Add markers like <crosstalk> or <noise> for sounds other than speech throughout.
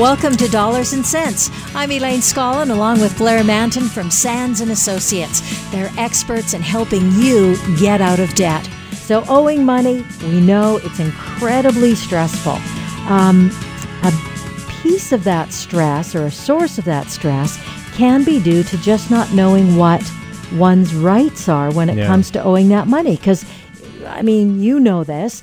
Welcome to Dollars and Cents. I'm Elaine Scollin along with Blair Mantin from Sands and Associates. They're experts in helping you get out of debt. So owing money, we know it's incredibly stressful. Um, a piece of that stress or a source of that stress can be due to just not knowing what one's rights are when it Yeah. comes to owing that money because I mean, you know this.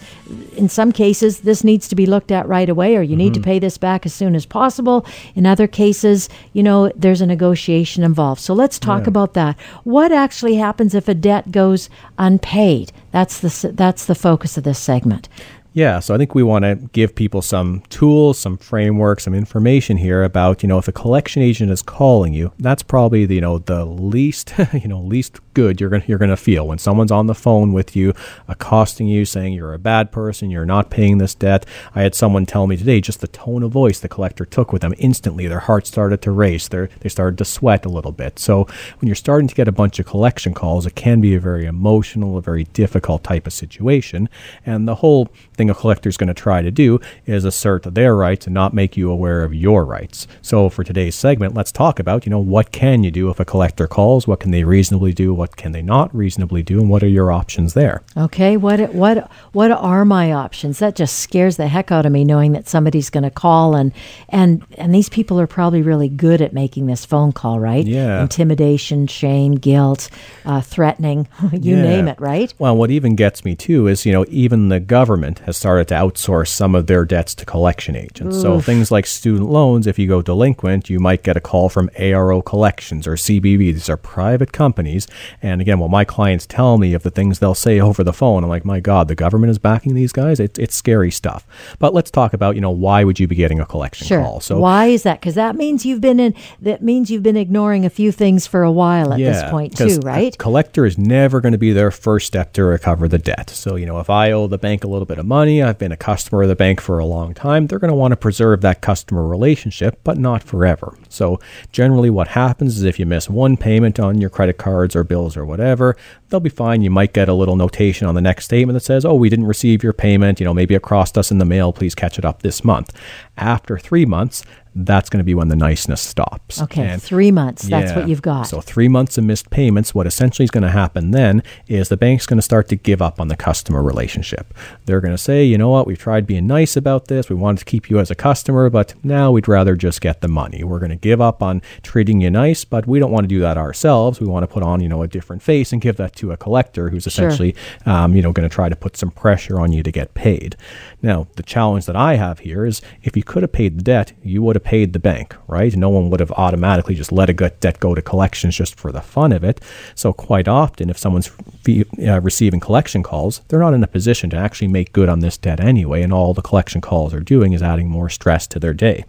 In some cases, this needs to be looked at right away, or you need to mm-hmm. pay this back as soon as possible. In other cases, you know, there's a negotiation involved. So let's talk Yeah. about that. What actually happens if a debt goes unpaid? That's the that's the focus of this segment. Yeah, so I think we want to give people some tools, some framework, some information here about, you know, if a collection agent is calling you, that's probably the, you know, the least, <laughs> you know, least good you're to you're to feel when someone's on the phone with you, accosting you saying you're a bad person, you're not paying this debt. I had someone tell me today just the tone of voice the collector took with them instantly their heart started to race, they they started to sweat a little bit. So when you're starting to get a bunch of collection calls, it can be a very emotional, a very difficult type of situation, and the whole thing a collector is going to try to do is assert their rights and not make you aware of your rights. So for today's segment, let's talk about, you know, what can you do if a collector calls? What can they reasonably do? What can they not reasonably do? And what are your options there? Okay, what what what are my options? That just scares the heck out of me knowing that somebody's going to call and and and these people are probably really good at making this phone call, right? Yeah. Intimidation, shame, guilt, uh, threatening, <laughs> you Yeah. name it, right? Well, what even gets me too is, you know, even the government has started to outsource some of their debts to collection agents. So things like student loans, if you go delinquent, you might get a call from ARO Collections or CBB. These are private companies. And again, what my clients tell me of the things they'll say over the phone, I'm like, my God, the government is backing these guys. It's it's scary stuff. But let's talk about, you know, why would you be getting a collection Sure. call? So why is that? Because that means you've been in. That means you've been ignoring a few things for a while at this point too, a right? collector is never going to be their first step to recover the debt. So, you know, if I owe the bank a little bit of money, I've been a customer of the bank for a long time, they're going to want to preserve that customer relationship, but not forever. So, generally, what happens is if you miss one payment on your credit cards or or whatever, they'll be fine. You might get a little notation on the next statement that says, oh, we didn't receive your payment. You know, maybe it crossed us in the mail. Please catch it up this month. After three months, that's going to be when the niceness stops. Okay, And- three months. That's what you've got. So three months of missed payments. What essentially is going to happen then is the bank's going to start to give up on the customer relationship. They're going to say, you know what, we've tried being nice about this. We wanted to keep you as a customer, but now we'd rather just get the money. We're going to give up on treating you nice, but we don't want to do that ourselves. We want to put on, you know, a different face and give that to a collector who's Sure. essentially, um, you know, going to try to put some pressure on you to get paid. Now, the challenge that I have here is if you could have paid the debt, you would have paid the bank, right? No one would have automatically just let a debt go to collections just for the fun of it. So, quite often, if someone's fee, uh, receiving collection calls, they're not in a position to actually make good on this debt anyway, and all the collection calls are doing is adding more stress to their day.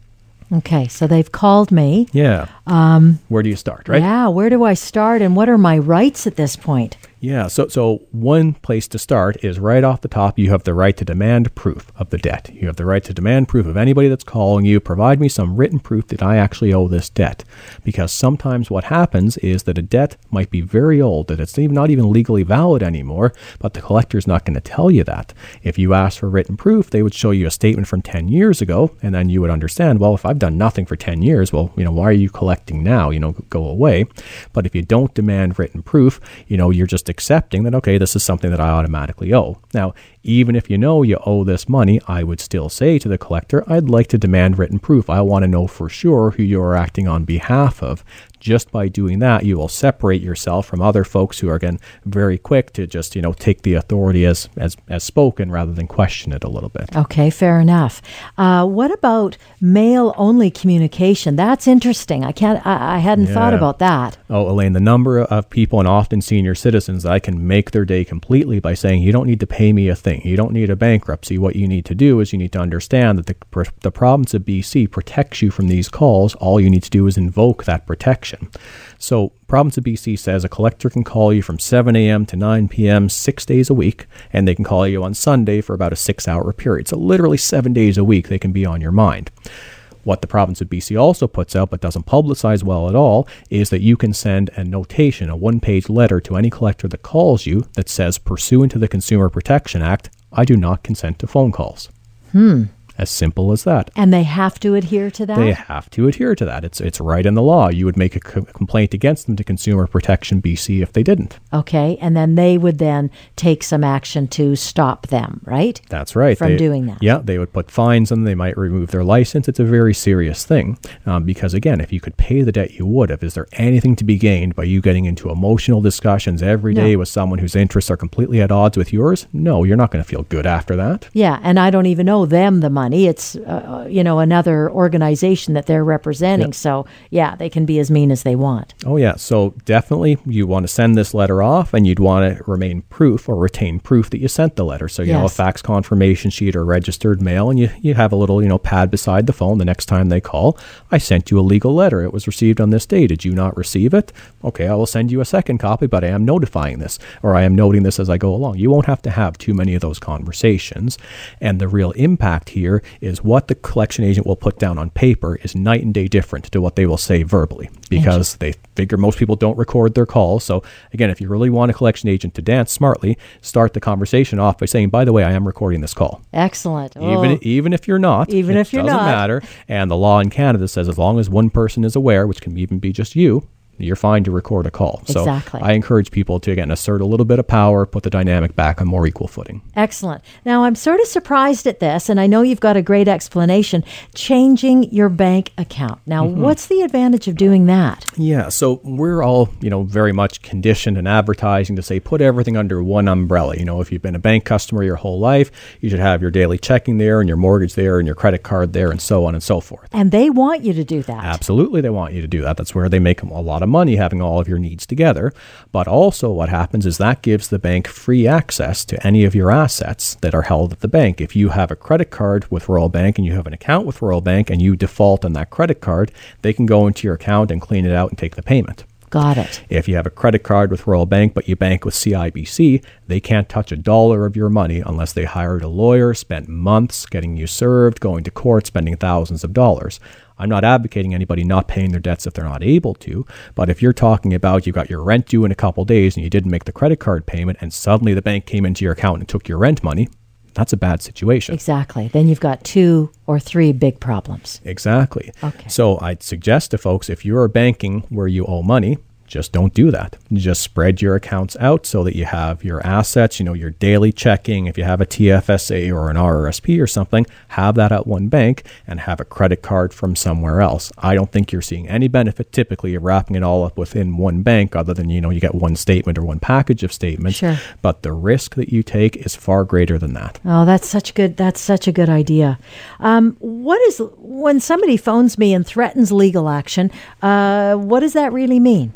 Okay, so they've called me. Yeah. Um, Where do you start, right? Yeah, where do I start, and what are my rights at this point? Yeah, so so one place to start is right off the top. You have the right to demand proof of the debt. You have the right to demand proof of anybody that's calling you. Provide me some written proof that I actually owe this debt, because sometimes what happens is that a debt might be very old, that it's not even legally valid anymore, but the collector's not going to tell you that. If you ask for written proof, they would show you a statement from ten years ago, and then you would understand. Well, if I've done nothing for ten years, well, you know, why are you collecting now? You know, go away. But if you don't demand written proof, you know, you're just accepting that, okay, this is something that I automatically owe. Now, even if you know you owe this money, I would still say to the collector, I'd like to demand written proof. I want to know for sure who you're acting on behalf of. Just by doing that, you will separate yourself from other folks who are again very quick to just you know take the authority as as as spoken rather than question it a little bit. Okay, fair enough. Uh, what about mail only communication? That's interesting. I can't. I, I hadn't thought about that. Oh, Elaine, the number of people and often senior citizens that I can make their day completely by saying, you don't need to pay me a thing. You don't need a bankruptcy. What you need to do is you need to understand that the, the province of BC protects you from these calls. All you need to do is invoke that protection protection. So, province of BC says a collector can call you from 7 a.m. to 9 p.m. six days a week, and they can call you on Sunday for about a six hour period. So, literally seven days a week, they can be on your mind. What the province of BC also puts out but doesn't publicize well at all is that you can send a notation, a one page letter to any collector that calls you that says, pursuant to the Consumer Protection Act, I do not consent to phone calls. Hmm. As simple as that. And they have to adhere to that? They have to adhere to that. It's it's right in the law. You would make a co- complaint against them to Consumer Protection BC if they didn't. Okay, and then they would then take some action to stop them, right? That's right. From They- doing that. Yeah, they would put fines on them. They might remove their license. It's a very serious thing um, because, again, if you could pay the debt, you would have. Is there anything to be gained by you getting into emotional discussions every No. day with someone whose interests are completely at odds with yours? No, you're not going to feel good after that. Yeah, and I don't even owe them the money. It's uh, you know another organization that they're representing. Yep. So yeah, they can be as mean as they want. Oh, yeah. So definitely you want to send this letter off and you'd want to remain proof or retain proof that you sent the letter. So, you know, a fax confirmation sheet or registered mail, and you, you have a little, you know, pad beside the phone the next time they call. I sent you a legal letter. It was received on this day. Did you not receive it? Okay, I will send you a second copy, but I am notifying this or I am noting this as I go along. You won't have to have too many of those conversations. And the real impact here is what the collection agent will put down on paper is night and day different to what they will say verbally because they figure most people don't record their calls. So again, if you really want a collection agent to dance smartly, start the conversation off by saying, "By the way, I am recording this call." Excellent. Even Oh, even if you're not, Even it if you're doesn't not. matter. And the law in Canada says as long as one person is aware, which can even be just you, you're fine to record a call. So Exactly. I encourage people to again assert a little bit of power, put the dynamic back on more equal footing. Excellent. Now, I'm sort of surprised at this, and I know you've got a great explanation changing your bank account. Now, Mm-hmm. what's the advantage of doing that? Yeah, so we're all, you know, very much conditioned in advertising to say put everything under one umbrella. You know, if you've been a bank customer your whole life, you should have your daily checking there and your mortgage there and your credit card there and so on and so forth. And they want you to do that. Absolutely, they want you to do that. That's where they make a lot of money having all of your needs together. But also, what happens is that gives the bank free access to any of your assets that are held at the bank. If you have a credit card with Royal Bank and you have an account with Royal Bank and you default on that credit card, they can go into your account and clean it out and take the payment. Got it. If you have a credit card with Royal Bank but you bank with CIBC, they can't touch a dollar of your money unless they hired a lawyer, spent months getting you served, going to court, spending thousands of dollars. I'm not advocating anybody not paying their debts if they're not able to, but if you're talking about you got your rent due in a couple days and you didn't make the credit card payment and suddenly the bank came into your account and took your rent money, that's a bad situation. Exactly. Then you've got two or three big problems. Exactly. Okay. So I'd suggest to folks if you're banking where you owe money, just don't do that. Just spread your accounts out so that you have your assets, you know, your daily checking. If you have a TFSA or an RRSP or something, have that at one bank and have a credit card from somewhere else. I don't think you're seeing any benefit typically of wrapping it all up within one bank other than, you know, you get one statement or one package of statements. Sure. But the risk that you take is far greater than that. Oh, that's such good. That's such a good idea. Um, what is when somebody phones me and threatens legal action? Uh, what does that really mean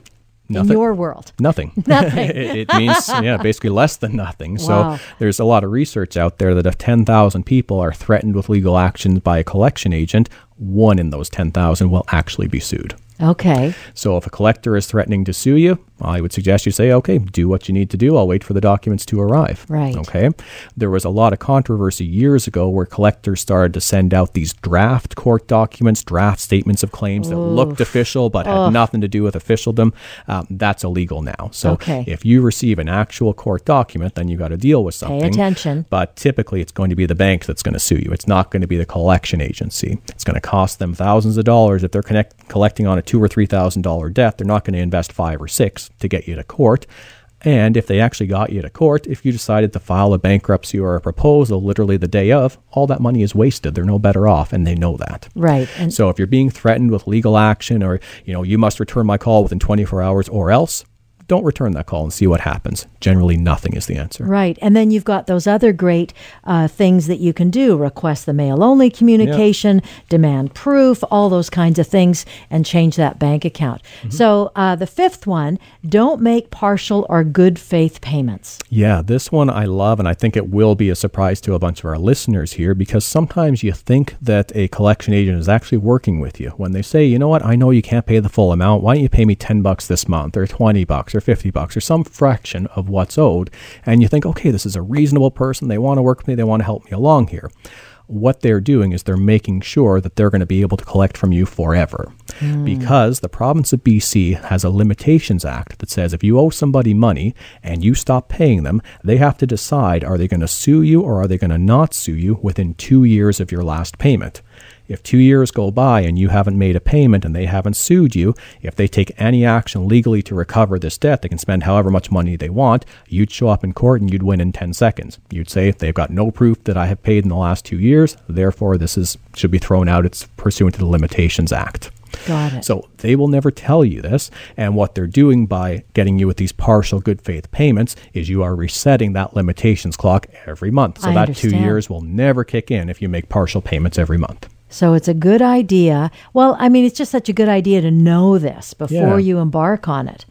in Nothing. your world? Nothing. <laughs> Nothing. <laughs> it, it means yeah, basically less than nothing. Wow. So there's a lot of research out there that if 10,000 people are threatened with legal actions by a collection agent, one in those 10,000 will actually be sued. Okay. So if a collector is threatening to sue you, I would suggest you say, okay, do what you need to do. I'll wait for the documents to arrive. Right. Okay. There was a lot of controversy years ago where collectors started to send out these draft court documents, draft statements of claims that looked official but had nothing to do with officialdom. Um, that's illegal now. So Okay. if you receive an actual court document, then you got to deal with something. Pay attention. But typically, it's going to be the bank that's going to sue you. It's not going to be the collection agency. It's going to cost them thousands of dollars if they're connect, collecting on a two or three thousand dollar debt. They're not going to invest five or six to get you to court. And if they actually got you to court, if you decided to file a bankruptcy or a proposal literally the day of, all that money is wasted. They're no better off, and they know that. Right. And So if you're being threatened with legal action or, you know, you must return my call within 24 hours or else, don't return that call and see what happens. Generally, nothing is the answer. Right. And then you've got those other great uh, things that you can do request the mail only communication, yep. demand proof, all those kinds of things, and change that bank account. Mm-hmm. So uh, the fifth one don't make partial or good faith payments. Yeah, this one I love, and I think it will be a surprise to a bunch of our listeners here because sometimes you think that a collection agent is actually working with you when they say, you know what, I know you can't pay the full amount. Why don't you pay me 10 bucks this month or 20 bucks or 50 bucks or some fraction of what's owed? And you think, okay, this is a reasonable person. They want to work with me. They want to help me along here what they're doing is they're making sure that they're going to be able to collect from you forever. Mm. Because the province of BC has a Limitations Act that says if you owe somebody money and you stop paying them, they have to decide are they going to sue you or are they going to not sue you within two years of your last payment. If two years go by and you haven't made a payment and they haven't sued you, if they take any action legally to recover this debt, they can spend however much money they want. You'd show up in court and you'd win in 10 seconds. You'd say, they've got no proof that I have paid in the last two years, therefore this is should be thrown out. It's pursuant to the Limitations Act. Got it. So they will never tell you this. And what they're doing by getting you with these partial good faith payments is you are resetting that limitations clock every month. So I that understand. two years will never kick in if you make partial payments every month. So it's a good idea. Well, I mean, it's just such a good idea to know this before Yeah. you embark on it.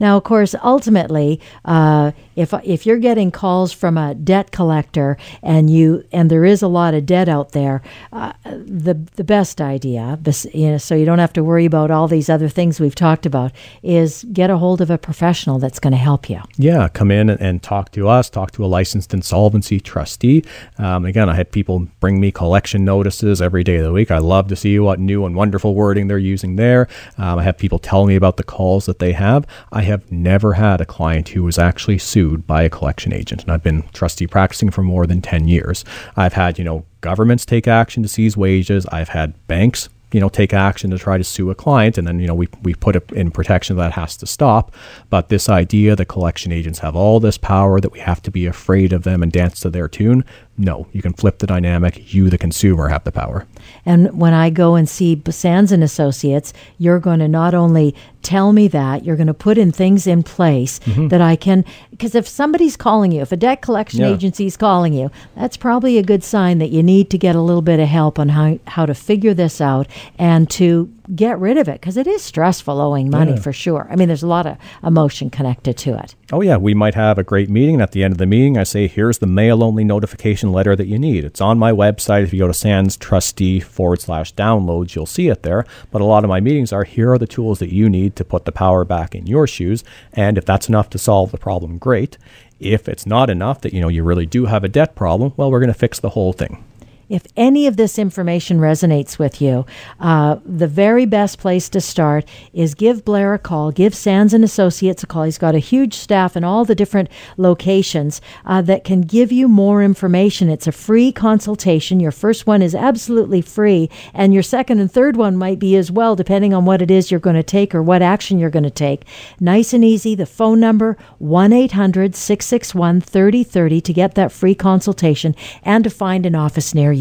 Now, of course, ultimately, uh, if if you're getting calls from a debt collector and you and there is a lot of debt out there, uh, the the best idea, you know, so you don't have to worry about all these other things we've talked about, is get a hold of a professional that's going to help you. Yeah, come in and, talk to us, talk to a licensed insolvency trustee. Um, again, I had people bring me collection notices every day of the week. I love to see what new and wonderful wording they're using there. Um, I have people tell me about the calls that they have. I have never had a client who was actually sued by a collection agent, and I've been trustee practicing for more than 10 years. I've had, you know, governments take action to seize wages. I've had banks you know take action to try to sue a client and then you know we, we put it in protection that has to stop but this idea that collection agents have all this power that we have to be afraid of them and dance to their tune no you can flip the dynamic you the consumer have the power And when I go and see Sands and Associates, you're going to not only tell me that, you're going to put in things in place mm-hmm. that I can. Because if somebody's calling you, if a debt collection Yeah. agency is calling you, that's probably a good sign that you need to get a little bit of help on how how to figure this out and to get rid of it because it is stressful owing money Yeah. for sure. I mean, there's a lot of emotion connected to it. Oh, yeah, we might have a great meeting. And at the end of the meeting, I say, here's the mail only notification letter that you need. It's on my website. If you go to Sands Trustee forward slash downloads, you'll see it there. But a lot of my meetings are here are the tools that you need to put the power back in your shoes. And if that's enough to solve the problem, great. If it's not enough that you know you really do have a debt problem, well, we're going to fix the whole thing. If any of this information resonates with you, uh, the very best place to start is give Blair a call. Give Sands and Associates a call. He's got a huge staff in all the different locations uh, that can give you more information. It's a free consultation. Your first one is absolutely free, and your second and third one might be as well, depending on what it is you're going to take or what action you're going to take. Nice and easy. The phone number 1 800 661 3030 to get that free consultation and to find an office near you.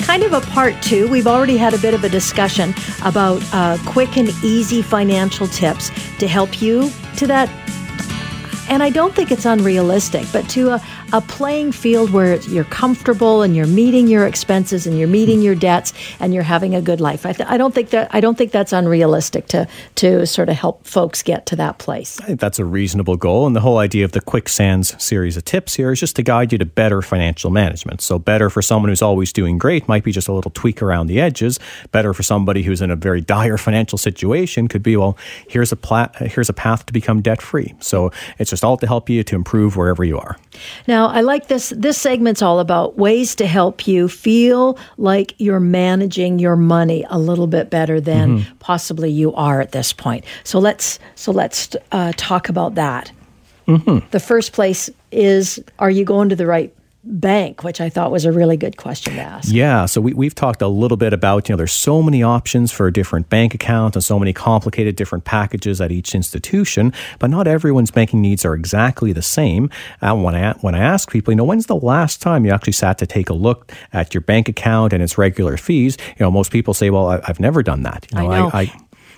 Kind of a part two. We've already had a bit of a discussion about uh, quick and easy financial tips to help you to that. And I don't think it's unrealistic, but to a, a playing field where you're comfortable and you're meeting your expenses and you're meeting your debts and you're having a good life. I, th- I don't think that I don't think that's unrealistic to to sort of help folks get to that place. I think that's a reasonable goal. And the whole idea of the Quicksands series of tips here is just to guide you to better financial management. So, better for someone who's always doing great might be just a little tweak around the edges. Better for somebody who's in a very dire <laughs> financial situation could be, well, here's a pla- here's a path to become debt free. So, it's just all to help you to improve wherever you are. Now, I like this. This segment's all about ways to help you feel like you're managing your money a little bit better than possibly you are at this point. So let's so let's uh, talk about that. The first place is: Are you going to the right bank? Which I thought was a really good question to ask. Yeah, so we, we've talked a little bit about, you know, there's so many options for a different bank account and so many complicated different packages at each institution, but not everyone's banking needs are exactly the same. And when I, when I ask people, you know, when's the last time you actually sat to take a look at your bank account and its regular fees? You know, most people say, well, I, I've never done that. You I know. I,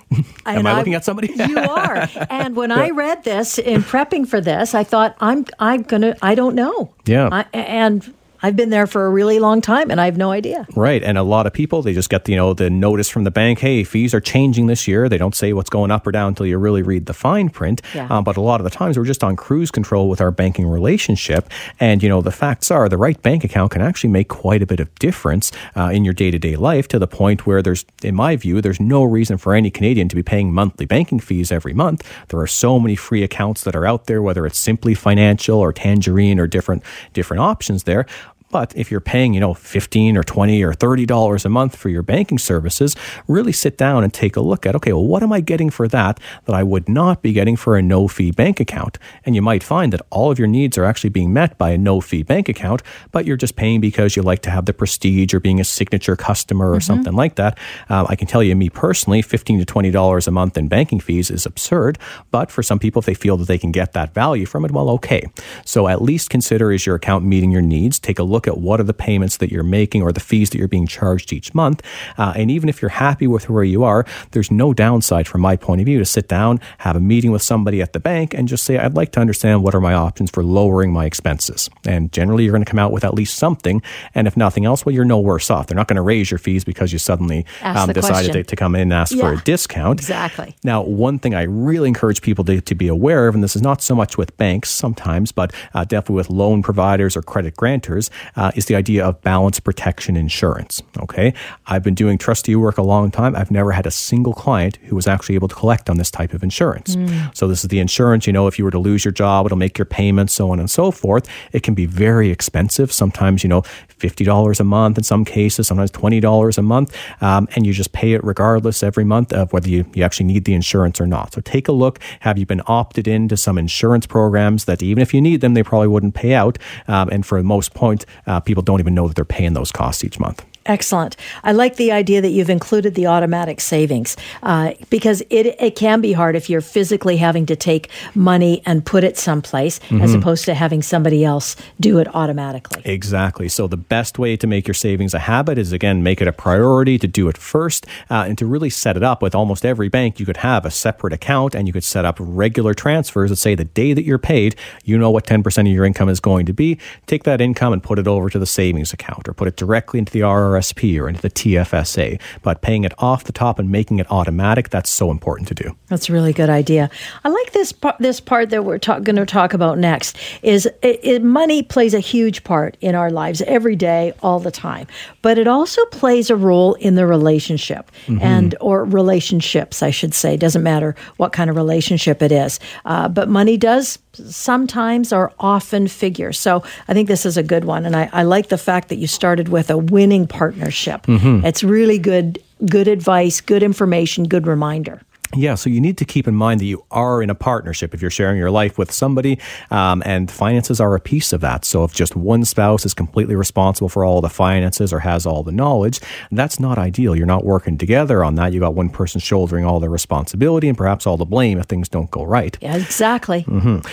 <laughs> Am I looking at somebody? you are. <laughs> And when I read this in prepping for this, I thought I'm I'm gonna I don't know. Yeah. I, and I've been there for a really long time and I have no idea. Right. And a lot of people, they just get, you know, the notice from the bank, hey, fees are changing this year. They don't say what's going up or down until you really read the fine print. Yeah. Um, but a lot of the times we're just on cruise control with our banking relationship. And, you know, the facts are the right bank account can actually make quite a bit of difference uh, in your day to day life to the point where there's, in my view, there's no reason for any Canadian to be paying monthly banking fees every month. There are so many free accounts that are out there, whether it's Simplii Financial or tangerine or different, different options there. But if you're paying, you know, 15 or 20 or 30 dollars a month for your banking services, really sit down and take a look at, okay, well, what am I getting for that that I would not be getting for a no-fee bank account? And you might find that all of your needs are actually being met by a no-fee bank account, but you're just paying because you like to have the prestige or being a signature customer or something like that. Um, I can tell you, me personally, 15 to 20 dollars a month in banking fees is absurd. But for some people, if they feel that they can get that value from it, well, okay. So at least consider is your account meeting your needs? Take a look at what are the payments that you're making or the fees that you're being charged each month. Uh, and even if you're happy with where you are, there's no downside from my point of view to sit down, have a meeting with somebody at the bank, and just say, I'd like to understand what are my options for lowering my expenses. And generally, you're going to come out with at least something. And if nothing else, well, you're no worse off. They're not going to raise your fees because you suddenly um, decided to, to come in and ask for a discount. exactly. Now, one thing I really encourage people to, to be aware of, and this is not so much with banks sometimes, but uh, definitely with loan providers or credit grantors, uh, is the idea of balance protection insurance. Okay. I've been doing trustee work a long time. I've never had a single client who was actually able to collect on this type of insurance. So, this is the insurance, you know, if you were to lose your job, it'll make your payments, so on and so forth. It can be very expensive. Sometimes, you know, $50 a month in some cases, sometimes $20 a month. Um, and you just pay it regardless every month of whether you, you actually need the insurance or not. So take a look. Have you been opted into some insurance programs that even if you need them, they probably wouldn't pay out? Um, and for the most point, uh, people don't even know that they're paying those costs each month. Excellent. I like the idea that you've included the automatic savings uh, because it, it can be hard if you're physically having to take money and put it someplace as opposed to having somebody else do it automatically. Exactly. So the best way to make your savings a habit is again make it a priority to do it first, uh, and to really set it up with almost every bank. You could have a separate account, and you could set up regular transfers that say the day that you're paid, you know what 10% of your income is going to be. Take that income and put it over to the savings account, or put it directly into the RRSP or into the TFSA. But paying it off the top and making it automatic, that's so important to do. That's a really good idea. I like this part. This part that we're going to talk about next is it, it, money plays a huge part in our lives every day, all the time. But it also plays a role in the relationship and or relationships, I should say. Doesn't matter what kind of relationship it is. Uh, but money does sometimes or often figure. So I think this is a good one, and I, I like the fact that you started with a winning partnership. Mm-hmm. It's really good. Good advice, good information, good reminder. Yeah, so you need to keep in mind that you are in a partnership if you're sharing your life with somebody, um, and finances are a piece of that. So if just one spouse is completely responsible for all the finances or has all the knowledge, that's not ideal. You're not working together on that. You got one person shouldering all the responsibility and perhaps all the blame if things don't go right. Yeah, exactly.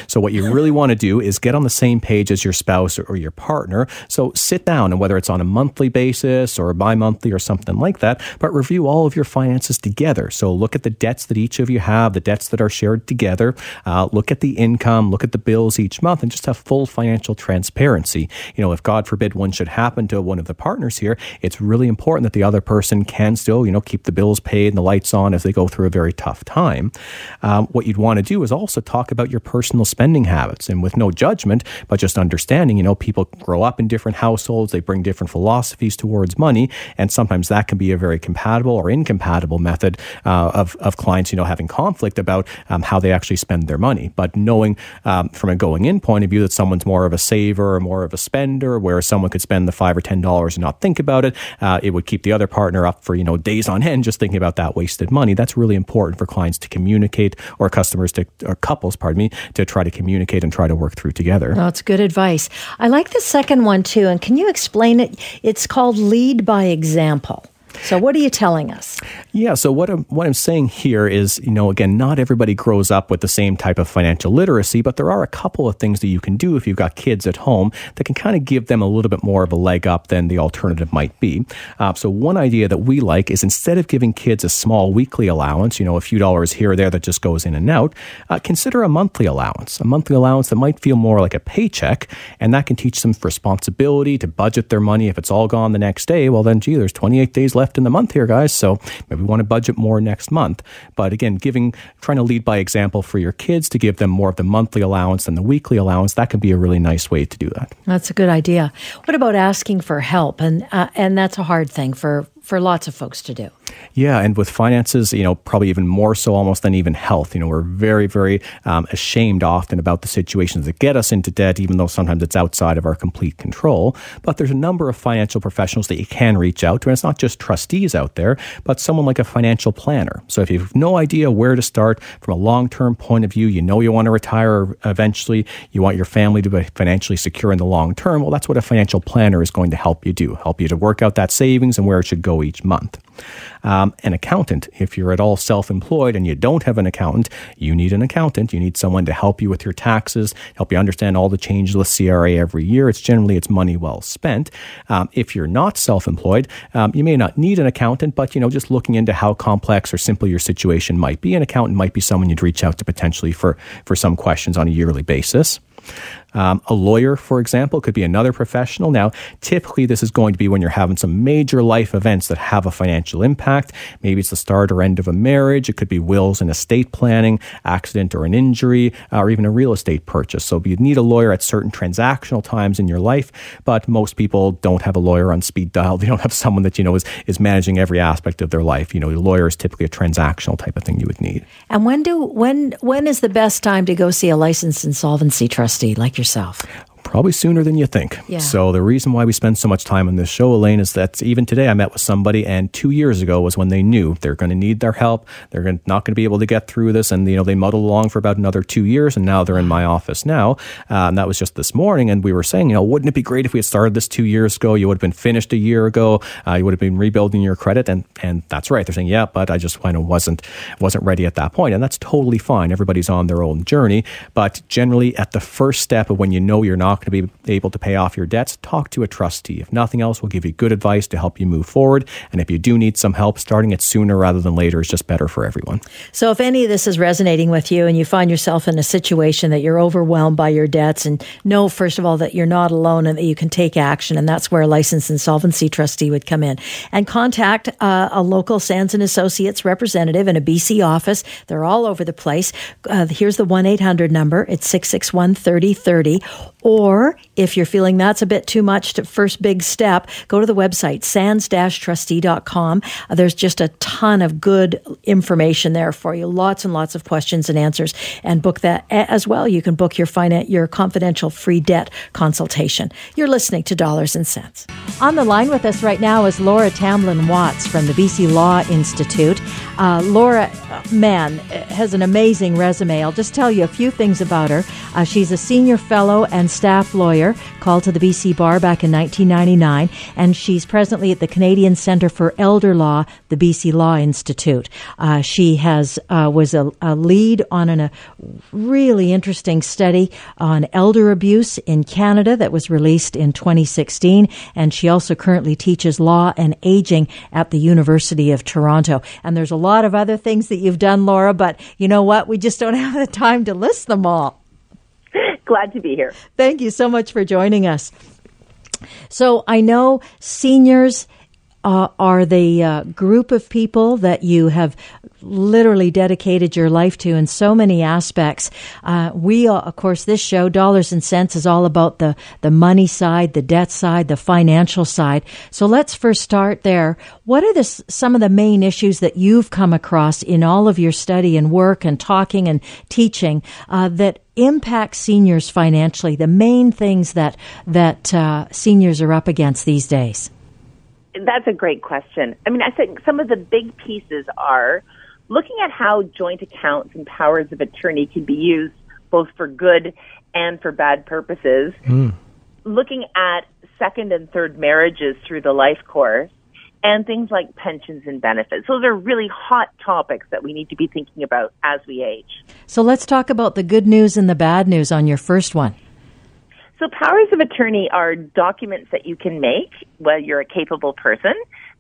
So what you really want to do is get on the same page as your spouse or, or your partner. So sit down and whether it's on a monthly basis or bi-monthly or something like that, but review all of your finances together. So look at the debts that each of you have, the debts that are shared together. Uh, look at the income, look at the bills each month, and just have full financial transparency. You know, if God forbid one should happen to one of the partners here, it's really important that the other person can still, you know, keep the bills paid and the lights on as they go through a very tough time. Um, what you'd want to do is also talk about your personal spending habits, and with no judgment, but just understanding. You know, people grow up in different households, they bring different philosophies towards money, and sometimes that can be a very compatible or incompatible method uh, of of clients, you know, having conflict about um, how they actually spend their money. But knowing um, from a going in point of view that someone's more of a saver or more of a spender, where someone could spend the five or ten dollars and not think about it, uh, it would keep the other partner up for you know days on end just thinking about that wasted money. That's really important for clients to communicate or customers to or couples, pardon me, to try to communicate and try to work through together. It's good advice. I like the second one too. And can you explain it? It's called lead by example. So, what are you telling us? Yeah, so what I'm, what I'm saying here is, you know, again, not everybody grows up with the same type of financial literacy, but there are a couple of things that you can do if you've got kids at home that can kind of give them a little bit more of a leg up than the alternative might be. Uh, so, one idea that we like is instead of giving kids a small weekly allowance, you know, a few dollars here or there that just goes in and out, uh, consider a monthly allowance, a monthly allowance that might feel more like a paycheck, and that can teach them responsibility to budget their money. If it's all gone the next day, well, then, gee, there's 28 days left in the month here, guys. So maybe we want to budget more next month. But again, giving, trying to lead by example for your kids to give them more of the monthly allowance than the weekly allowance, that can be a really nice way to do that. That's a good idea. What about asking for help? And, uh, and that's a hard thing for, for lots of folks to do. Yeah, and with finances, you know, probably even more so almost than even health. You know, we're very, very um, ashamed often about the situations that get us into debt, even though sometimes it's outside of our complete control. But there's a number of financial professionals that you can reach out to, and it's not just trustees out there, but someone like a financial planner. So if you have no idea where to start from a long term point of view, you know you want to retire eventually, you want your family to be financially secure in the long term, well, that's what a financial planner is going to help you do, help you to work out that savings and where it should go each month. Um, an accountant, if you're at all self employed and you don't have an accountant, you need an accountant. You need someone to help you with your taxes, help you understand all the changes with CRA every year. It's generally it's money well spent. Um, if you're not self employed, um, you may not need an accountant, but you know just looking into how complex or simple your situation might be, an accountant might be someone you'd reach out to potentially for for some questions on a yearly basis. Um, a lawyer, for example, could be another professional. Now, typically, this is going to be when you're having some major life events that have a financial impact. Maybe it's the start or end of a marriage. It could be wills and estate planning, accident or an injury, uh, or even a real estate purchase. So you'd need a lawyer at certain transactional times in your life, but most people don't have a lawyer on speed dial. <laughs> They don't have someone that, you know, is, is managing every aspect of their life. You know, a lawyer is typically a transactional type of thing you would need. And when do when when is the best time to go see a licensed insolvency trustee like yourself? Probably sooner than you think. Yeah. So the reason why we spend so much time on this show, Elaine, is that even today I met with somebody, and two years ago was when they knew they're going to need their help. They're not going to be able to get through this, and you know they muddled along for about another two years, and now they're in my office now. Uh, and that was just this morning, and we were saying, you know, wouldn't it be great if we had started this two years ago? You would have been finished a year ago. Uh, you would have been rebuilding your credit, and and that's right. They're saying, yeah, but I just kind of wasn't wasn't ready at that point, and that's totally fine. Everybody's on their own journey, but generally at the first step of when you know you're not going to be able to pay off your debts, talk to a trustee. If nothing else, we'll give you good advice to help you move forward. And if you do need some help, starting it sooner rather than later is just better for everyone. So, if any of this is resonating with you and you find yourself in a situation that you're overwhelmed by your debts, and know, first of all, that you're not alone and that you can take action, and that's where a licensed insolvency trustee would come in. And contact uh, a local Sands and Associates representative in a BC office. They're all over the place. Uh, here's the 1 800 number it's 661 3030. Or if you're feeling that's a bit too much to first big step, go to the website, sands-trustee.com. Uh, there's just a ton of good information there for you. Lots and lots of questions and answers and book that as well. You can book your finance, your confidential free debt consultation. You're listening to Dollars and Cents. On the line with us right now is Laura Tamblyn Watts from the BC Law Institute. Uh, Laura, man, has an amazing resume. I'll just tell you a few things about her. Uh, she's a senior fellow and staff lawyer called to the BC Bar back in 1999, and she's presently at the Canadian Centre for Elder Law, the BC Law Institute. Uh, she has uh, was a, a, lead on an, a really interesting study on elder abuse in Canada that was released in 2016, and she also currently teaches law and aging at the University of Toronto. And there's a lot of other things that you've done, Laura, but you know what? We just don't <laughs> have the time to list them all. Glad to be here. Thank you so much for joining us. So I know seniors uh, are the uh, group of people that you have literally dedicated your life to in so many aspects. Uh, we, of course, this show, Dollars and Cents, is all about the, the money side, the debt side, the financial side. So let's first start there. What are the, some of the main issues that you've come across in all of your study and work and talking and teaching uh, that impact seniors financially? The main things that that uh, seniors are up against these days. That's a great question. I mean, I think some of the big pieces are looking at how joint accounts and powers of attorney can be used both for good and for bad purposes. Mm. Looking at second and third marriages through the life course and things like pensions and benefits. Those are really hot topics that we need to be thinking about as we age. So let's talk about the good news and the bad news on your first one. So powers of attorney are documents that you can make when you're a capable person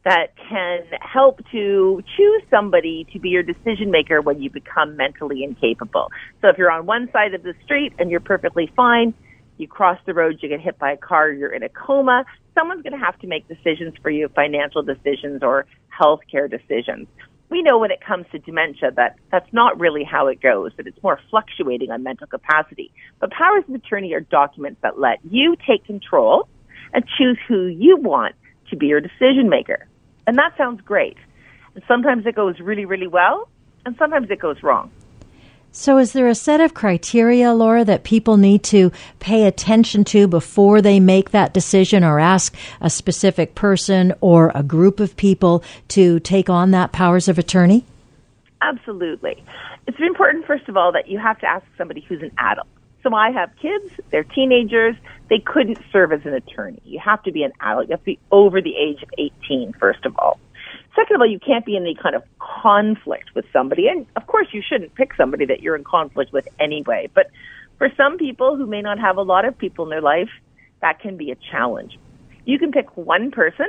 that can help to choose somebody to be your decision maker when you become mentally incapable. So if you're on one side of the street and you're perfectly fine, you cross the road, you get hit by a car, you're in a coma, someone's going to have to make decisions for you, financial decisions or healthcare decisions. We know when it comes to dementia that that's not really how it goes, that it's more fluctuating on mental capacity. But powers of attorney are documents that let you take control and choose who you want to be your decision maker. And that sounds great. And sometimes it goes really, really well, and sometimes it goes wrong. So, is there a set of criteria, Laura, that people need to pay attention to before they make that decision or ask a specific person or a group of people to take on that powers of attorney? Absolutely. It's important, first of all, that you have to ask somebody who's an adult. So, I have kids, they're teenagers, they couldn't serve as an attorney. You have to be an adult, you have to be over the age of 18, first of all. Second of all, you can't be in any kind of conflict with somebody. And of course, you shouldn't pick somebody that you're in conflict with anyway. But for some people who may not have a lot of people in their life, that can be a challenge. You can pick one person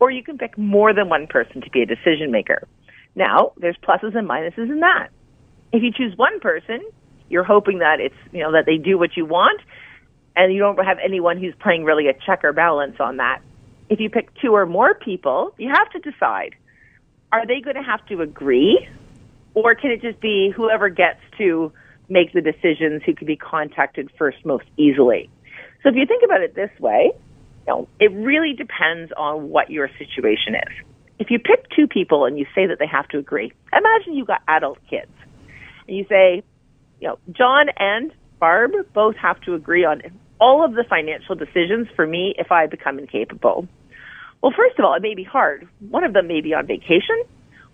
or you can pick more than one person to be a decision maker. Now, there's pluses and minuses in that. If you choose one person, you're hoping that it's, you know, that they do what you want and you don't have anyone who's playing really a check or balance on that if you pick two or more people, you have to decide are they going to have to agree or can it just be whoever gets to make the decisions who can be contacted first most easily? So if you think about it this way, you know, it really depends on what your situation is. If you pick two people and you say that they have to agree, imagine you've got adult kids and you say, you know, John and Barb both have to agree on all of the financial decisions for me if I become incapable. Well, first of all, it may be hard. One of them may be on vacation.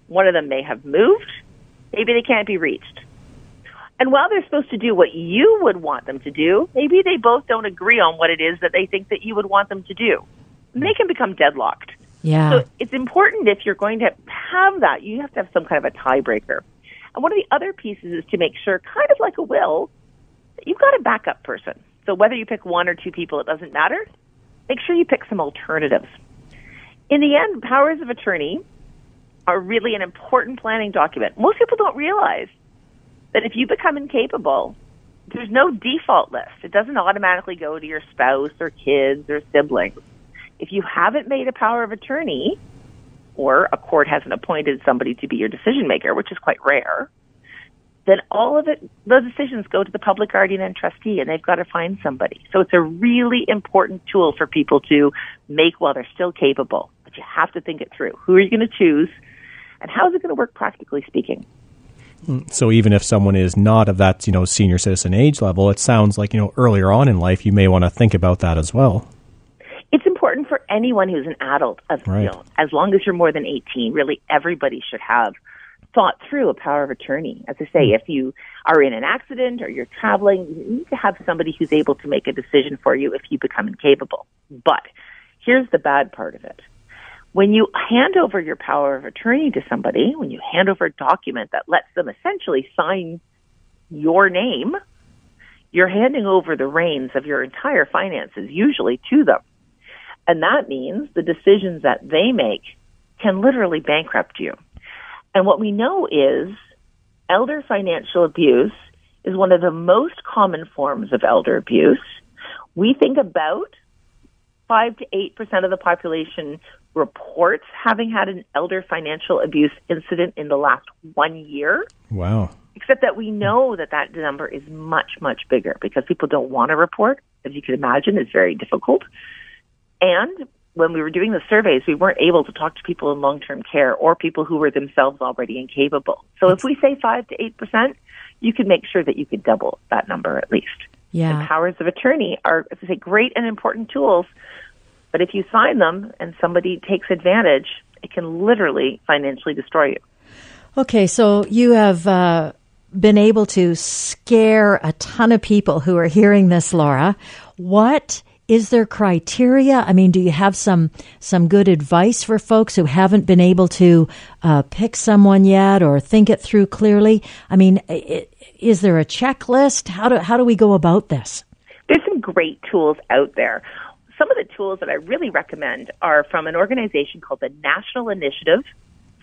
One of them may have moved. Maybe they can't be reached. And while they're supposed to do what you would want them to do, maybe they both don't agree on what it is that they think that you would want them to do. And they can become deadlocked. Yeah. So it's important if you're going to have that, you have to have some kind of a tiebreaker. And one of the other pieces is to make sure, kind of like a will, that you've got a backup person. So whether you pick one or two people, it doesn't matter. Make sure you pick some alternatives in the end, powers of attorney are really an important planning document. Most people don't realize that if you become incapable, there's no default list. It doesn't automatically go to your spouse or kids or siblings. If you haven't made a power of attorney, or a court hasn't appointed somebody to be your decision maker, which is quite rare, then all of it, those decisions go to the public guardian and trustee, and they've got to find somebody. So it's a really important tool for people to make while they're still capable. But you have to think it through. Who are you going to choose, and how is it going to work practically speaking? Mm, so even if someone is not of that, you know, senior citizen age level, it sounds like, you know, earlier on in life, you may want to think about that as well. It's important for anyone who's an adult, as, right. you know, as long as you're more than 18, really everybody should have thought through a power of attorney. As I say, hmm. if you are in an accident or you're traveling, you need to have somebody who's able to make a decision for you if you become incapable. But here's the bad part of it. When you hand over your power of attorney to somebody, when you hand over a document that lets them essentially sign your name, you're handing over the reins of your entire finances, usually to them. And that means the decisions that they make can literally bankrupt you. And what we know is elder financial abuse is one of the most common forms of elder abuse. We think about 5 to 8% of the population reports having had an elder financial abuse incident in the last one year. Wow. Except that we know that that number is much, much bigger because people don't want to report. As you can imagine, it's very difficult. And when we were doing the surveys, we weren't able to talk to people in long term care or people who were themselves already incapable. So if we say 5 to 8%, you can make sure that you could double that number at least. Yeah. And powers of attorney are, as I say, great and important tools, but if you sign them and somebody takes advantage, it can literally financially destroy you. Okay, so you have uh, been able to scare a ton of people who are hearing this, Laura. What is there criteria? I mean, do you have some some good advice for folks who haven't been able to uh, pick someone yet or think it through clearly? I mean, is there a checklist? How do how do we go about this? There's some great tools out there. Some of the tools that I really recommend are from an organization called the National Initiative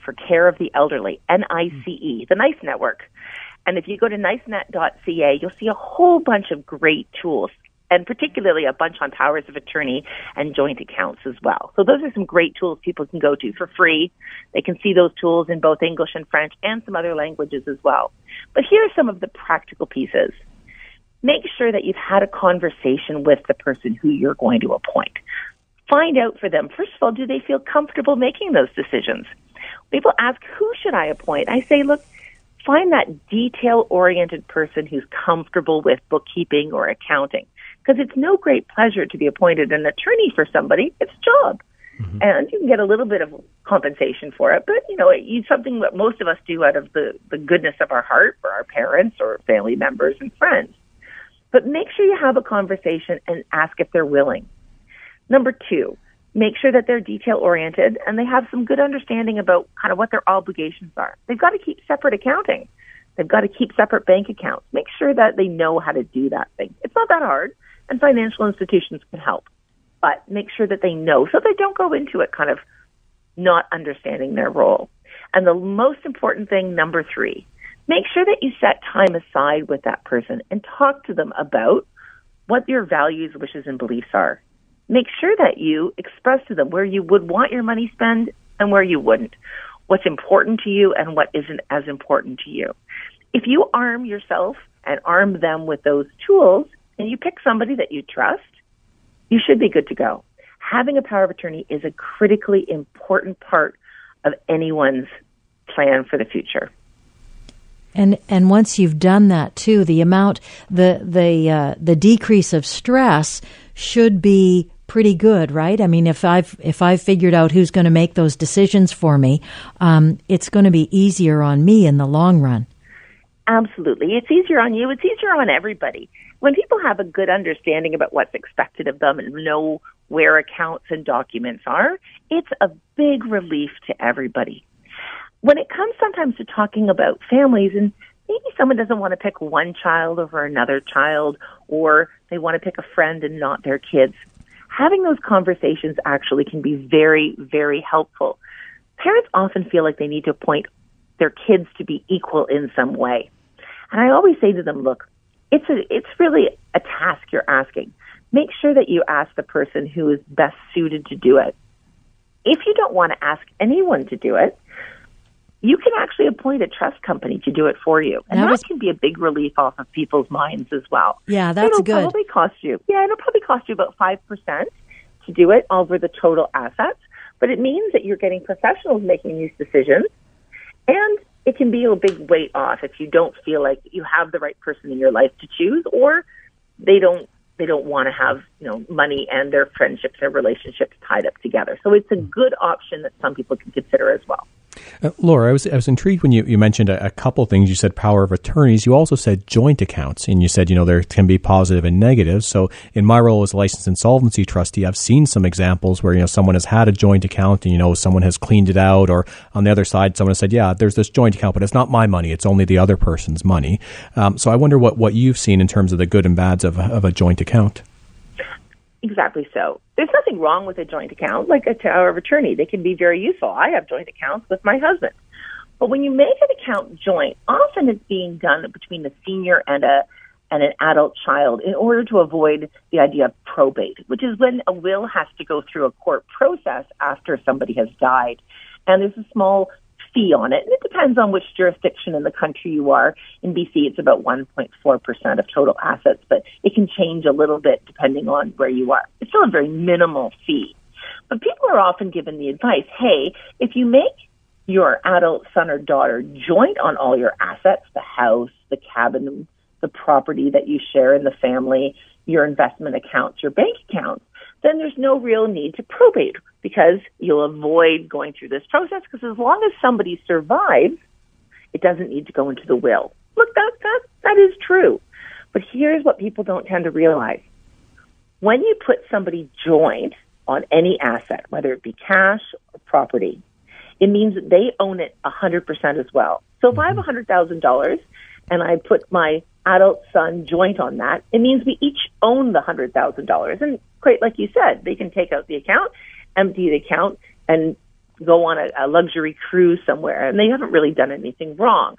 for Care of the Elderly, NICE, the NICE network. And if you go to nicenet.ca, you'll see a whole bunch of great tools and particularly a bunch on powers of attorney and joint accounts as well. So those are some great tools people can go to for free. They can see those tools in both English and French and some other languages as well. But here are some of the practical pieces. Make sure that you've had a conversation with the person who you're going to appoint. Find out for them, first of all, do they feel comfortable making those decisions? People ask, who should I appoint? I say, look, find that detail oriented person who's comfortable with bookkeeping or accounting because it's no great pleasure to be appointed an attorney for somebody. It's a job. Mm-hmm. And you can get a little bit of compensation for it, but you know, it's something that most of us do out of the, the goodness of our heart for our parents or family members and friends. But make sure you have a conversation and ask if they're willing. Number two, make sure that they're detail oriented and they have some good understanding about kind of what their obligations are. They've got to keep separate accounting. They've got to keep separate bank accounts. Make sure that they know how to do that thing. It's not that hard and financial institutions can help. But make sure that they know so they don't go into it kind of not understanding their role. And the most important thing, number three, make sure that you set time aside with that person and talk to them about what your values, wishes, and beliefs are. Make sure that you express to them where you would want your money spent and where you wouldn't, what's important to you and what isn't as important to you. If you arm yourself and arm them with those tools, and you pick somebody that you trust, you should be good to go. Having a power of attorney is a critically important part of anyone's plan for the future. And and once you've done that too, the amount the the uh, the decrease of stress should be pretty good, right? I mean, if I've if I've figured out who's going to make those decisions for me, um, it's going to be easier on me in the long run. Absolutely, it's easier on you. It's easier on everybody when people have a good understanding about what's expected of them and know where accounts and documents are, it's a big relief to everybody. When it comes sometimes to talking about families and maybe someone doesn't want to pick one child over another child or they want to pick a friend and not their kids, having those conversations actually can be very, very helpful. Parents often feel like they need to appoint their kids to be equal in some way. And I always say to them, look, it's a, it's really a task you're asking. Make sure that you ask the person who is best suited to do it. If you don't want to ask anyone to do it, you can actually appoint a trust company to do it for you, and that, that was, can be a big relief off of people's minds as well. Yeah, that's it'll good. It'll probably cost you. Yeah, it'll probably cost you about five percent to do it over the total assets, but it means that you're getting professionals making these decisions, and it can be a big weight off if you don't feel like you have the right person in your life to choose or they don't they don't want to have you know money and their friendships their relationships tied up together. So it's a good option that some people can consider as well uh, Laura, I was I was intrigued when you, you mentioned a, a, couple things. You said power of attorneys. You also said joint accounts, and you said you know there can be positive and negative. So in my role as licensed insolvency trustee, I've seen some examples where you know someone has had a joint account, and you know someone has cleaned it out, or on the other side, someone has said, yeah, there's this joint account, but it's not my money; it's only the other person's money. Um, so I wonder what what you've seen in terms of the good and bads of of a joint account. Exactly so. There's nothing wrong with a joint account, like a power of attorney. They can be very useful. I have joint accounts with my husband. But when you make an account joint, often it's being done between a senior and a and an adult child in order to avoid the idea of probate, which is when a will has to go through a court process after somebody has died. And there's a small fee on it. And it depends on which jurisdiction in the country you are. In BC, it's about 1.4% of total assets, but it can change a little bit depending on where you are. It's still a very minimal fee. But people are often given the advice, hey, if you make your adult son or daughter joint on all your assets, the house, the cabin, the property that you share in the family, your investment accounts, your bank accounts, then there's no real need to probate because you'll avoid going through this process because as long as somebody survives, it doesn't need to go into the will. Look, that, that, that is true. But here's what people don't tend to realize. when you put somebody joint on any asset, whether it be cash or property, it means that they own it 100% as well. So if I have mm-hmm. $100,000 and I put my adult son joint on that, it means we each own the $100,000. And quite like you said, they can take out the account, empty the account, and go on a, a luxury cruise somewhere, and they haven't really done anything wrong.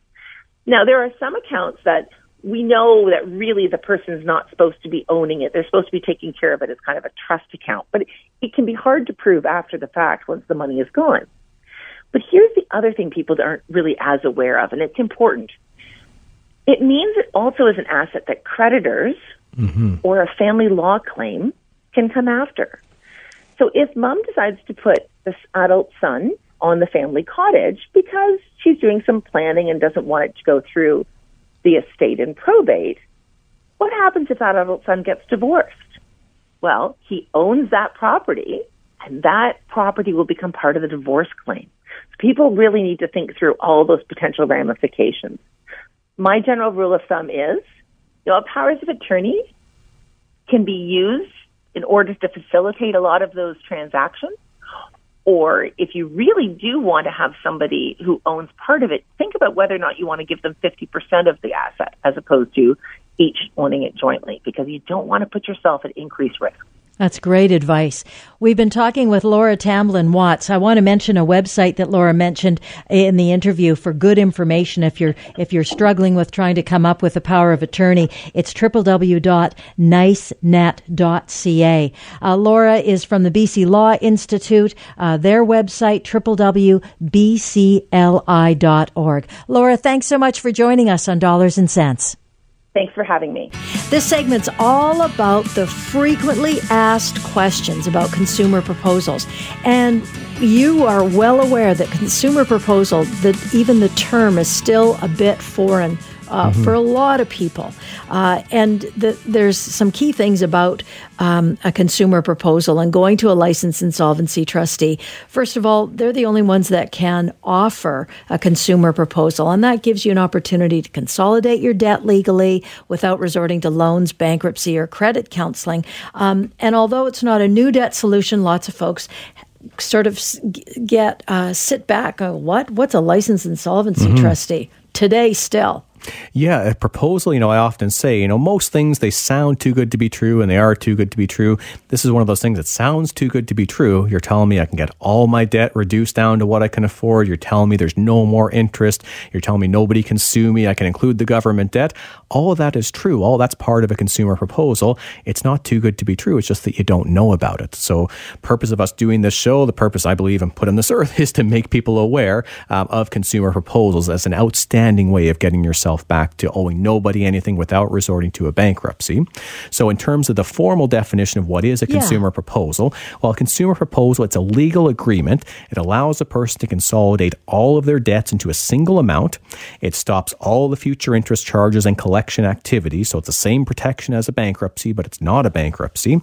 Now, there are some accounts that we know that really the person's not supposed to be owning it. They're supposed to be taking care of it as kind of a trust account. But it can be hard to prove after the fact once the money is gone. But here's the other thing people aren't really as aware of, and it's important. It means it also is an asset that creditors mm-hmm. or a family law claim can come after. So if mom decides to put this adult son on the family cottage because she's doing some planning and doesn't want it to go through the estate in probate, what happens if that adult son gets divorced? Well, he owns that property, and that property will become part of the divorce claim. So people really need to think through all those potential ramifications. My general rule of thumb is, you know, powers of attorney can be used in order to facilitate a lot of those transactions. Or if you really do want to have somebody who owns part of it, think about whether or not you want to give them 50% of the asset as opposed to each owning it jointly because you don't want to put yourself at increased risk. That's great advice. We've been talking with Laura Tamblyn Watts. I want to mention a website that Laura mentioned in the interview for good information if you're if you're struggling with trying to come up with a power of attorney. It's www.nicenet.ca. Uh, Laura is from the BC Law Institute. Uh, their website www.bcli.org. Laura, thanks so much for joining us on Dollars and Cents. Thanks for having me. This segment's all about the frequently asked questions about consumer proposals. And you are well aware that consumer proposal, that even the term is still a bit foreign uh, mm-hmm. for a lot of people. Uh, and the, there's some key things about um, a consumer proposal and going to a licensed insolvency trustee. First of all, they're the only ones that can offer a consumer proposal, and that gives you an opportunity to consolidate your debt legally without resorting to loans, bankruptcy, or credit counseling. Um, and although it's not a new debt solution, lots of folks sort of get uh, sit back. Go, what? What's a licensed insolvency mm-hmm. trustee today? Still, yeah, a proposal, you know, I often say, you know, most things they sound too good to be true and they are too good to be true. This is one of those things that sounds too good to be true. You're telling me I can get all my debt reduced down to what I can afford. You're telling me there's no more interest. You're telling me nobody can sue me. I can include the government debt. All of that is true. All that's part of a consumer proposal. It's not too good to be true. It's just that you don't know about it. So, purpose of us doing this show, the purpose I believe and put on this <laughs> earth is to make people aware um, of consumer proposals as an outstanding way of getting yourself back to owing nobody anything without resorting to a bankruptcy. So, in terms of the formal definition of what is a consumer proposal, well, a consumer proposal, it's a legal agreement. It allows a person to consolidate all of their debts into a single amount. It stops all the future interest charges and collection activities. So, it's the same protection as a bankruptcy, but it's not a bankruptcy.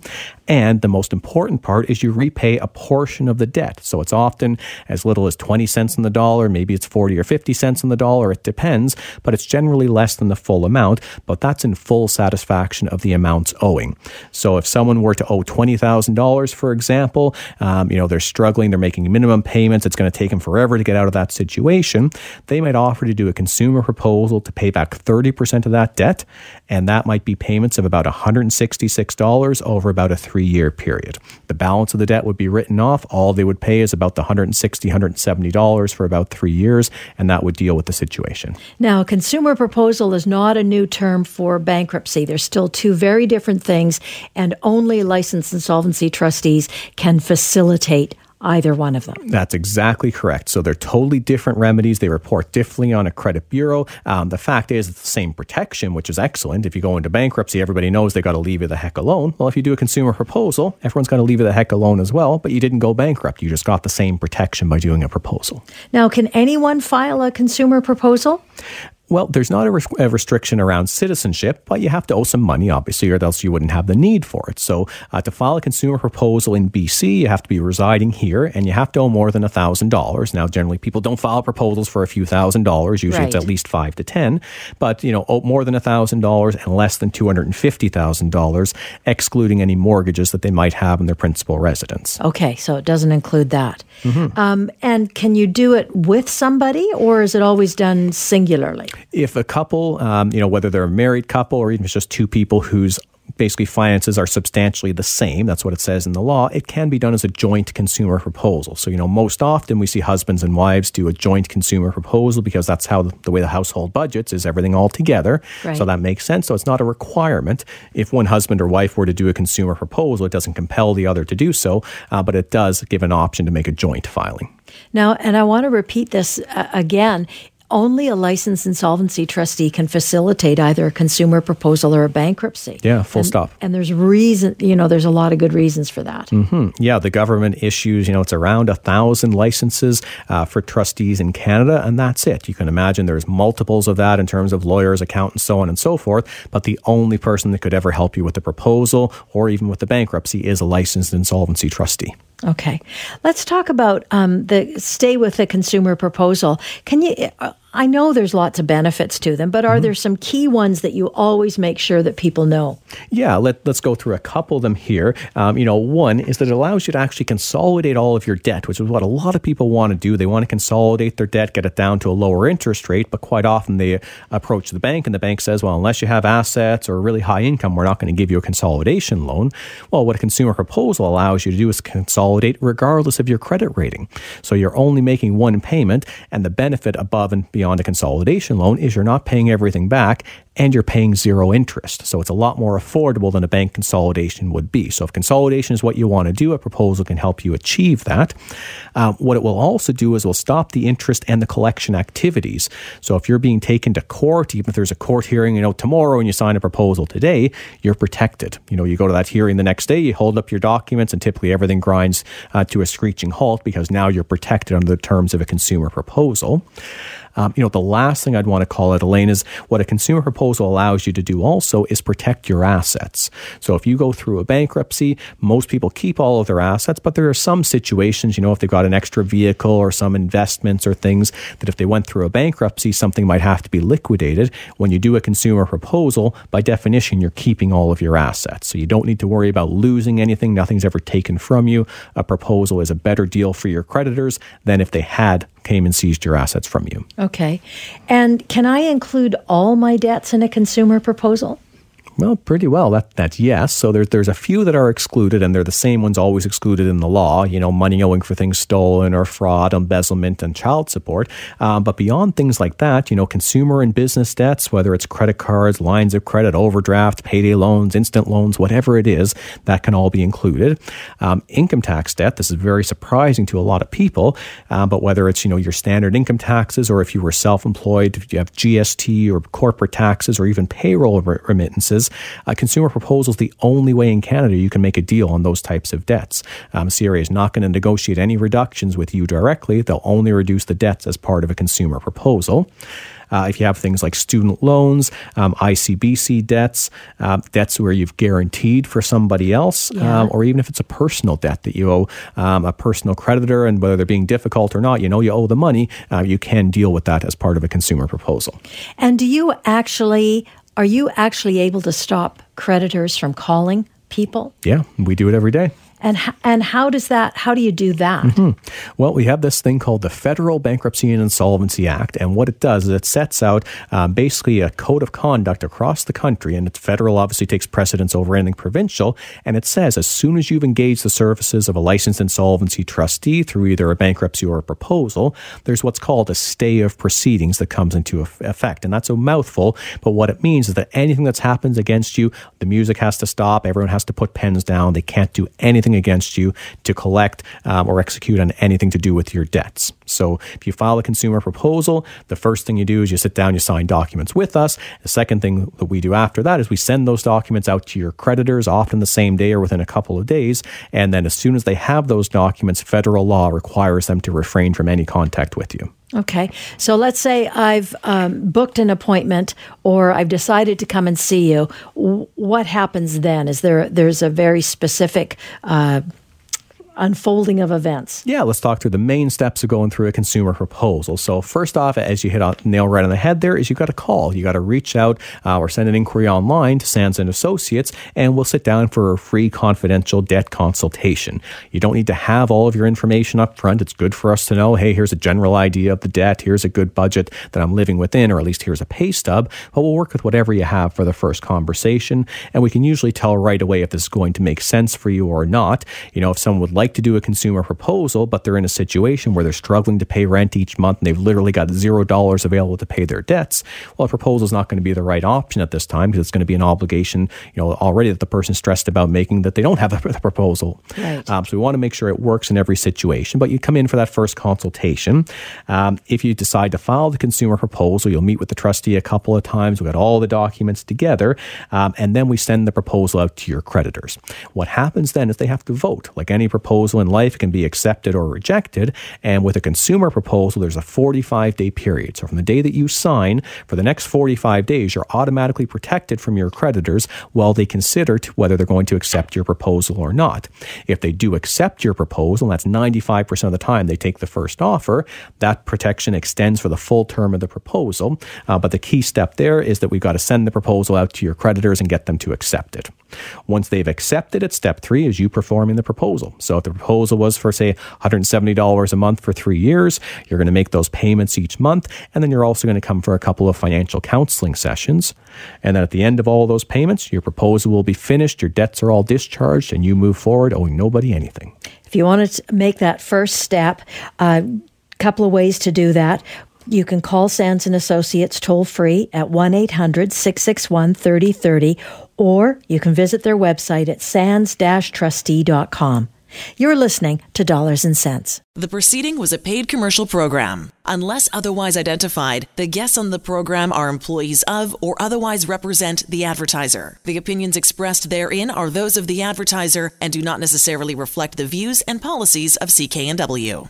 And the most important part is you repay a portion of the debt. So, it's often as little as 20 cents on the dollar, maybe it's 40 or 50 cents on the dollar, it depends, but it's generally less than the full amount, but that's in full satisfaction of the amounts owing. So if someone were to owe $20,000, for example, um, you know, they're struggling, they're making minimum payments, it's going to take them forever to get out of that situation, they might offer to do a consumer proposal to pay back 30% of that debt, and that might be payments of about $166 over about a three year period. The balance of the debt would be written off. All they would pay is about the $160, $170 for about three years, and that would deal with the situation. Now, consumer consumer proposal is not a new term for bankruptcy. There's still two very different things, and only licensed insolvency trustees can facilitate either one of them. That's exactly correct. So they're totally different remedies. They report differently on a credit bureau. Um, the fact is, it's the same protection, which is excellent. If you go into bankruptcy, everybody knows they got to leave you the heck alone. Well, if you do a consumer proposal, everyone's got to leave you the heck alone as well, but you didn't go bankrupt. You just got the same protection by doing a proposal. Now, can anyone file a consumer proposal? Well, there's not a, res- a, restriction around citizenship, but you have to owe some money, obviously, or else you wouldn't have the need for it. So, uh, to file a consumer proposal in BC, you have to be residing here and you have to owe more than $1,000. Now, generally, people don't file proposals for a few thousand dollars. Usually, right. it's at least five to 10. But, you know, more than $1,000 and less than $250,000, excluding any mortgages that they might have in their principal residence. Okay, so it doesn't include that. Mm-hmm. Um, and can you do it with somebody or is it always done singularly? If a couple, um, you know, whether they're a married couple or even just two people whose basically finances are substantially the same, that's what it says in the law, it can be done as a joint consumer proposal. So, you know, most often we see husbands and wives do a joint consumer proposal because that's how the, way the household budgets is everything all together. Right. So that makes sense. So it's not a requirement. If one husband or wife were to do a consumer proposal, it doesn't compel the other to do so, uh, but it does give an option to make a joint filing. Now, and I want to repeat this uh, again only a licensed insolvency trustee can facilitate either a consumer proposal or a bankruptcy. Yeah, full and, stop. And there's reason, you know, there's a lot of good reasons for that. Mm-hmm. Yeah, the government issues, you know, it's around a thousand licenses uh, for trustees in Canada, and that's it. You can imagine there's multiples of that in terms of lawyers, accountants, so on and so forth. But the only person that could ever help you with the proposal or even with the bankruptcy is a licensed insolvency trustee. Okay, let's talk about um, the stay with the consumer proposal. Can you? Uh, I know there's lots of benefits to them, but are mm-hmm. there some key ones that you always make sure that people know? Yeah, let, us go through a couple of them here. Um, you know, one is that it allows you to actually consolidate all of your debt, which is what a lot of people want to do. They want to consolidate their debt, get it down to a lower interest rate, but quite often they approach the bank and the bank says, well, unless you have assets or really high income, we're not going to give you a consolidation loan. Well, what a consumer proposal allows you to do is consolidate regardless of your credit rating. So you're only making one payment, and the benefit above and beyond beyond a consolidation loan is you're not paying everything back and you're paying zero interest. So it's a lot more affordable than a bank consolidation would be. So if consolidation is what you want to do, a proposal can help you achieve that. Um, what it will also do is will stop the interest and the collection activities. So if you're being taken to court, even if there's a court hearing, you know, tomorrow and you sign a proposal today, you're protected. You know, you go to that hearing the next day, you hold up your documents, and typically everything grinds uh, to a screeching halt because now you're protected under the terms of a consumer proposal. Um, you know, the last thing I'd want to call it, Elaine, is what a consumer proposal allows you to do also is protect your assets. So if you go through a bankruptcy, most people keep all of their assets, but there are some situations, you know, if they've got an extra vehicle or some investments or things that if they went through a bankruptcy, something might have to be liquidated. When you do a consumer proposal, by definition, you're keeping all of your assets. So you don't need to worry about losing anything. Nothing's ever taken from you. A proposal is a better deal for your creditors than if they had came and seized your assets from you. Okay. And can I include all my debts in a consumer proposal? Well, pretty well. That that's yes. So there's there's a few that are excluded, and they're the same ones always excluded in the law. You know, money owing for things stolen or fraud, embezzlement, and child support. Um, but beyond things like that, you know, consumer and business debts, whether it's credit cards, lines of credit, overdraft, payday loans, instant loans, whatever it is, that can all be included. Um, income tax debt. This is very surprising to a lot of people. Um, but whether it's you know your standard income taxes, or if you were self-employed, if you have GST or corporate taxes, or even payroll remittances is a consumer proposal is the only way in Canada you can make a deal on those types of debts. Um, CRA is not going to negotiate any reductions with you directly. They'll only reduce the debts as part of a consumer proposal. Uh, if you have things like student loans, um, ICBC debts, uh, debts where you've guaranteed for somebody else, yeah. um, or even if it's a personal debt that you owe um, a personal creditor, and whether they're being difficult or not, you know you owe the money, uh, you can deal with that as part of a consumer proposal. And do you actually are you actually able to stop creditors from calling people? Yeah, we do it every day. And and how does that? How do you do that? Mm-hmm. Well, we have this thing called the Federal Bankruptcy and Insolvency Act, and what it does is it sets out uh, basically a code of conduct across the country, and it's federal obviously takes precedence over anything provincial, and it says as soon as you've engaged the services of a licensed insolvency trustee through either a bankruptcy or a proposal, there's what's called a stay of proceedings that comes into effect, and that's a mouthful, but what it means is that anything that's happened against you, the music has to stop, everyone has to put pens down, they can't do anything anything against you to collect um, or execute on anything to do with your debts. So if you file a consumer proposal, the first thing you do is you sit down, you sign documents with us. The second thing that we do after that is we send those documents out to your creditors, often the same day or within a couple of days. And then as soon as they have those documents, federal law requires them to refrain from any contact with you. Okay. So let's say I've um, booked an appointment or I've decided to come and see you. What happens then? Is there there's a very specific uh, unfolding of events. Yeah, let's talk through the main steps of going through a consumer proposal. So first off, as you hit on nail right on the head there, is you got to call. You got to reach out uh, or send an inquiry online to Sands and Associates, and we'll sit down for a free confidential debt consultation. You don't need to have all of your information up front. It's good for us to know, hey, here's a general idea of the debt. Here's a good budget that I'm living within, or at least here's a pay stub. But we'll work with whatever you have for the first conversation, and we can usually tell right away if this is going to make sense for you or not. You know, if someone would like to do a consumer proposal, but they're in a situation where they're struggling to pay rent each month and they've literally got zero dollars available to pay their debts, well, a proposal is not going to be the right option at this time because it's going to be an obligation, you know, already that the person's stressed about making that they don't have <laughs> the proposal. Right. Um, so we want to make sure it works in every situation, but you come in for that first consultation. Um, if you decide to file the consumer proposal, you'll meet with the trustee a couple of times. We got all the documents together, um, and then we send the proposal out to your creditors. What happens then is they have to vote, like any proposal in life can be accepted or rejected. And with a consumer proposal, there's a 45 day period. So from the day that you sign, for the next 45 days, you're automatically protected from your creditors while they consider whether they're going to accept your proposal or not. If they do accept your proposal, and that's 95% of the time they take the first offer, that protection extends for the full term of the proposal. Uh, but the key step there is that we've got to send the proposal out to your creditors and get them to accept it. Once they've accepted it, step three is you performing the proposal. So if the proposal was for, say, $170 a month for three years, you're going to make those payments each month. And then you're also going to come for a couple of financial counseling sessions. And then at the end of all those payments, your proposal will be finished, your debts are all discharged, and you move forward owing nobody anything. If you want to make that first step, a uh, couple of ways to do that. You can call Sands and Associates toll free at 1 800 661 3030, or you can visit their website at sands trustee.com. You're listening to Dollars and Cents. The proceeding was a paid commercial program. Unless otherwise identified, the guests on the program are employees of or otherwise represent the advertiser. The opinions expressed therein are those of the advertiser and do not necessarily reflect the views and policies of CKNW.